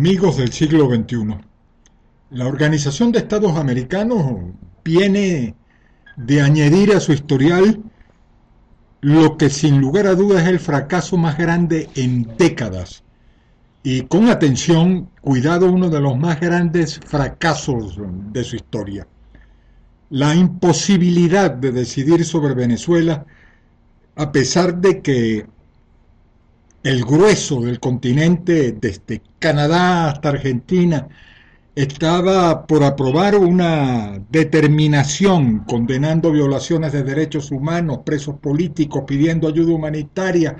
Amigos del siglo XXI, la Organización de Estados Americanos viene de añadir a su historial lo que sin lugar a dudas es el fracaso más grande en décadas y con atención, cuidado, uno de los más grandes fracasos de su historia. La imposibilidad de decidir sobre Venezuela, a pesar de que el grueso del continente, desde Canadá hasta Argentina, estaba por aprobar una determinación condenando violaciones de derechos humanos, presos políticos, pidiendo ayuda humanitaria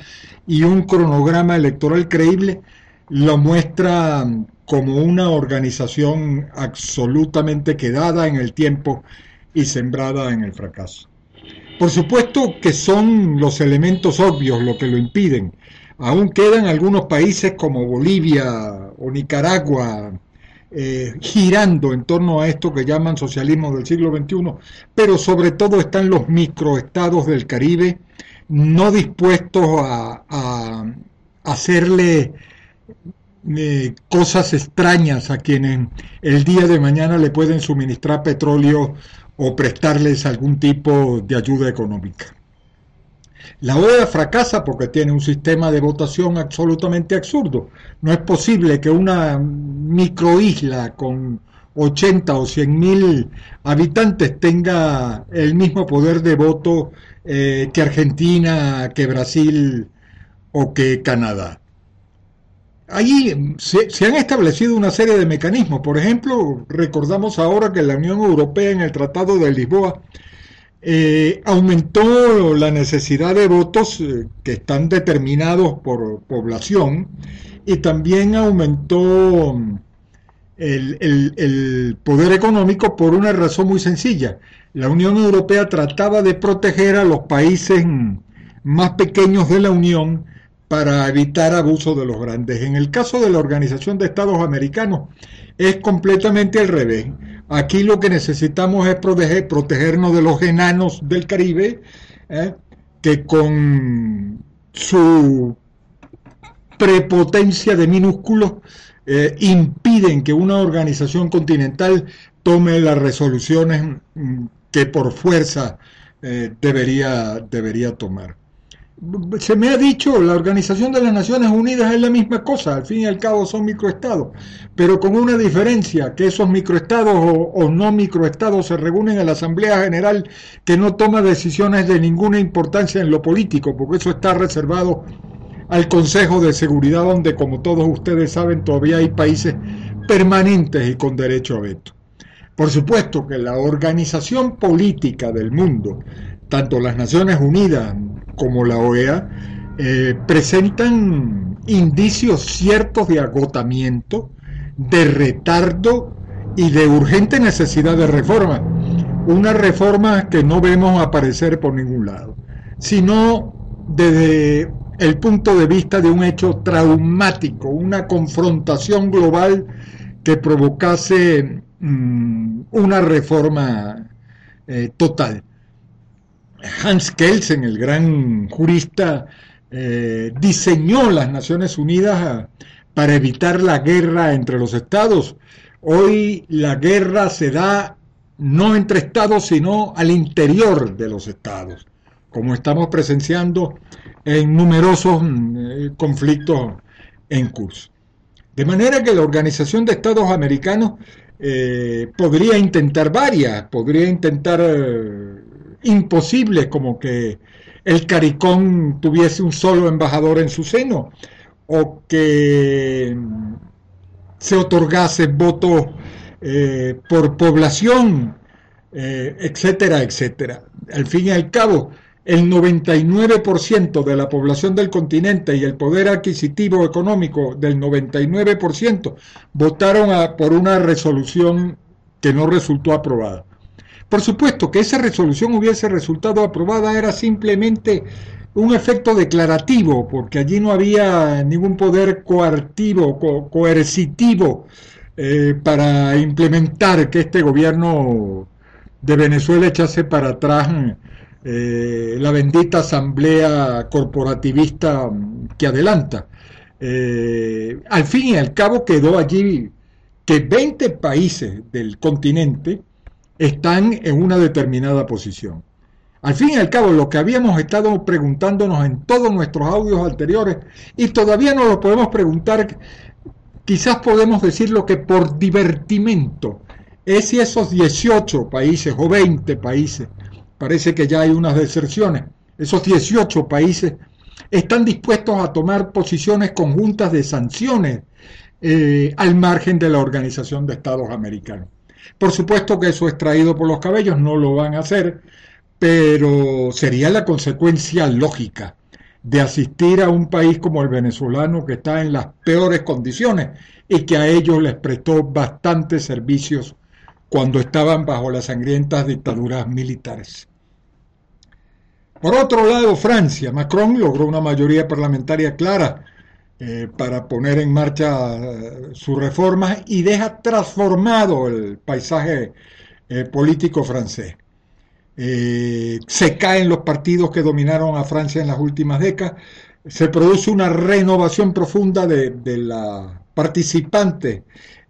y un cronograma electoral creíble, lo muestra como una organización absolutamente quedada en el tiempo y sembrada en el fracaso. Por supuesto que son los elementos obvios lo que lo impiden. Aún quedan algunos países como Bolivia o Nicaragua eh, girando en torno a esto que llaman socialismo del siglo XXI, pero sobre todo están los microestados del Caribe no dispuestos a hacerle eh, cosas extrañas a quienes el día de mañana le pueden suministrar petróleo o prestarles algún tipo de ayuda económica. La OEA fracasa porque tiene un sistema de votación absolutamente absurdo. No es posible que una microisla con 80 o 100 mil habitantes tenga el mismo poder de voto eh, que Argentina, que Brasil o que Canadá. Allí se, han establecido una serie de mecanismos. Por ejemplo, recordamos ahora que la Unión Europea en el Tratado de Lisboa eh, aumentó la necesidad de votos eh, que están determinados por población y también aumentó mm, el poder económico por una razón muy sencilla. La Unión Europea trataba de proteger a los países mm, más pequeños de la Unión para evitar abuso de los grandes. En el caso de la Organización de Estados Americanos es completamente al revés. Aquí lo que necesitamos es proteger, protegernos de los enanos del Caribe, ¿eh? que con su prepotencia de minúsculos eh, impiden que una organización continental tome las resoluciones mm, que por fuerza eh, debería, debería tomar se me ha dicho, la Organización de las Naciones Unidas es la misma cosa, al fin y al cabo son microestados, pero con una diferencia, que esos microestados o, no microestados se reúnen en la Asamblea General que no toma decisiones de ninguna importancia en lo político, porque eso está reservado al Consejo de Seguridad, donde como todos ustedes saben todavía hay países permanentes y con derecho a veto. Por supuesto que la organización política del mundo, tanto las Naciones Unidas, como la OEA eh, presentan indicios ciertos de agotamiento, de retardo y de urgente necesidad de reforma. Una reforma que no vemos aparecer por ningún lado, sino desde el punto de vista de un hecho traumático, una confrontación global que provocase mm, una reforma eh, total. Hans Kelsen, el gran jurista, eh, diseñó las Naciones Unidas para evitar la guerra entre los estados. Hoy la guerra se da no entre estados, sino al interior de los estados, como estamos presenciando en numerosos eh, conflictos en curso. De manera que la Organización de Estados Americanos eh, podría intentar varias, podría intentar imposible como que el CARICOM tuviese un solo embajador en su seno o que se otorgase votos eh, por población, eh, etcétera, etcétera. Al fin y al cabo, el 99% de la población del continente y el poder adquisitivo económico del 99% votaron por una resolución que no resultó aprobada. Por supuesto que esa resolución hubiese resultado aprobada era simplemente un efecto declarativo, porque allí no había ningún poder coartivo, coercitivo eh, para implementar que este gobierno de Venezuela echase para atrás eh, la bendita asamblea corporativista que adelanta. Eh, al fin y al cabo quedó allí que 20 países del continente están en una determinada posición. Al fin y al cabo, lo que habíamos estado preguntándonos en todos nuestros audios anteriores, y todavía no lo podemos preguntar, quizás podemos decirlo que por divertimento, es si esos 18 países o 20 países, parece que ya hay unas deserciones, esos 18 países están dispuestos a tomar posiciones conjuntas de sanciones eh, al margen de la Organización de Estados Americanos. Por supuesto que eso es traído por los cabellos, no lo van a hacer, pero sería la consecuencia lógica de asistir a un país como el venezolano que está en las peores condiciones y que a ellos les prestó bastantes servicios cuando estaban bajo las sangrientas dictaduras militares. Por otro lado, Francia, Macron logró una mayoría parlamentaria clara eh, para poner en marcha eh, sus reformas y deja transformado el paisaje eh, político francés. se caen los partidos que dominaron a Francia en las últimas décadas, se produce una renovación profunda de, de la participante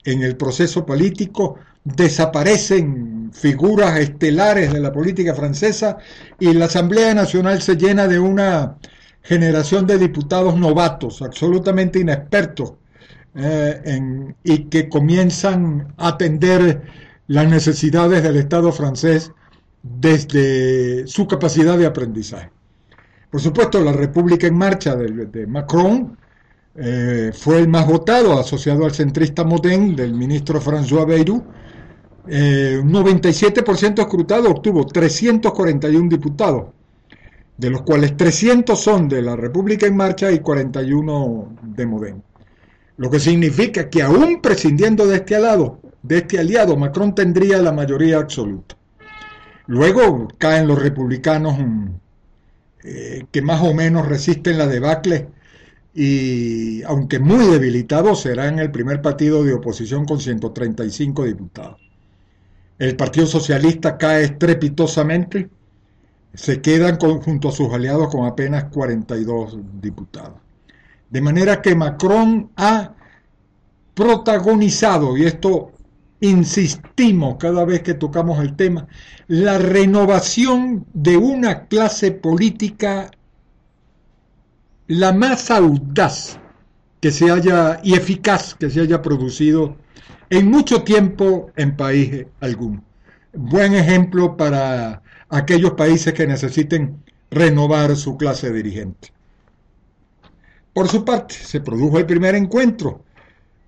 en el proceso político, desaparecen figuras estelares de la política francesa y la Asamblea Nacional se llena de una generación de diputados novatos, absolutamente inexpertos, eh, y que comienzan a atender las necesidades del Estado francés desde su capacidad de aprendizaje. Por supuesto, la República en Marcha de, Macron eh, fue el más votado, asociado al centrista Modem del ministro François Bayrou, eh, un 97% escrutado obtuvo 341 diputados, de los cuales 300 son de la República en Marcha y 41 de Modem. Lo que significa que aún prescindiendo de este aliado, de este aliado, Macron tendría la mayoría absoluta. Luego caen los republicanos eh, que más o menos resisten la debacle y aunque muy debilitados serán el primer partido de oposición con 135 diputados. El Partido Socialista cae estrepitosamente, se quedan junto a sus aliados con apenas 42 diputados. De manera que Macron ha protagonizado, y esto insistimos cada vez que tocamos el tema, la renovación de una clase política la más audaz que se haya y eficaz que se haya producido en mucho tiempo en país alguno. Buen ejemplo para aquellos países que necesiten renovar su clase dirigente. Por su parte, se produjo el primer encuentro,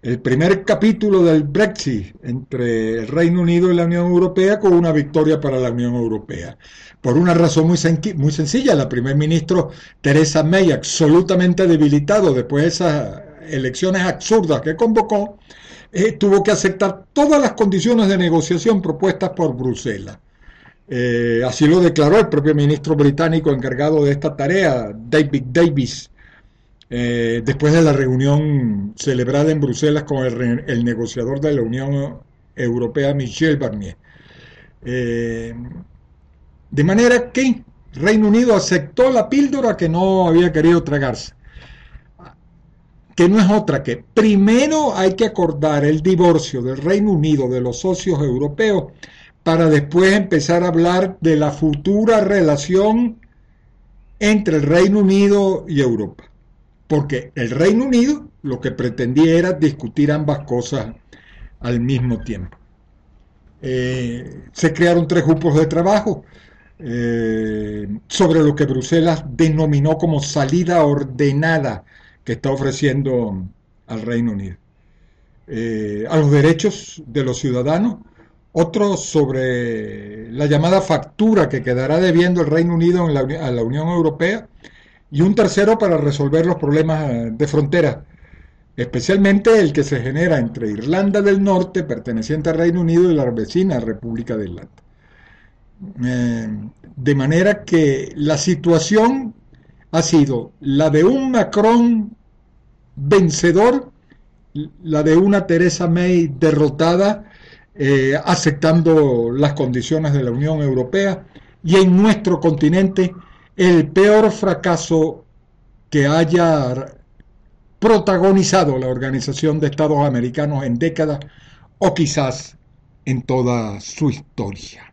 el primer capítulo del Brexit entre el Reino Unido y la Unión Europea con una victoria para la Unión Europea. Por una razón muy, muy sencilla, la primer ministro Theresa May, absolutamente debilitado después de esas elecciones absurdas que convocó, eh, tuvo que aceptar todas las condiciones de negociación propuestas por Bruselas. Eh, así lo declaró el propio ministro británico encargado de esta tarea, David Davis, eh, después de la reunión celebrada en Bruselas con el, negociador de la Unión Europea, Michel Barnier. de manera que Reino Unido aceptó la píldora que no había querido tragarse que no es otra que primero hay que acordar el divorcio del Reino Unido de los socios europeos para después empezar a hablar de la futura relación entre el Reino Unido y Europa. Porque el Reino Unido lo que pretendía era discutir ambas cosas al mismo tiempo. Eh, se crearon tres grupos de trabajo eh, sobre lo que Bruselas denominó como salida ordenada que está ofreciendo al Reino Unido. Eh, a los derechos de los ciudadanos, otro sobre la llamada factura que quedará debiendo el Reino Unido a la Unión Europea y un tercero para resolver los problemas de frontera, especialmente el que se genera entre Irlanda del Norte, perteneciente al Reino Unido, y la vecina República de Irlanda. Eh, de manera que la situación ha sido la de un Macron vencedor, la de una Teresa May derrotada, eh, aceptando las condiciones de la Unión Europea, y en nuestro continente el peor fracaso que haya protagonizado la Organización de Estados Americanos en décadas o quizás en toda su historia.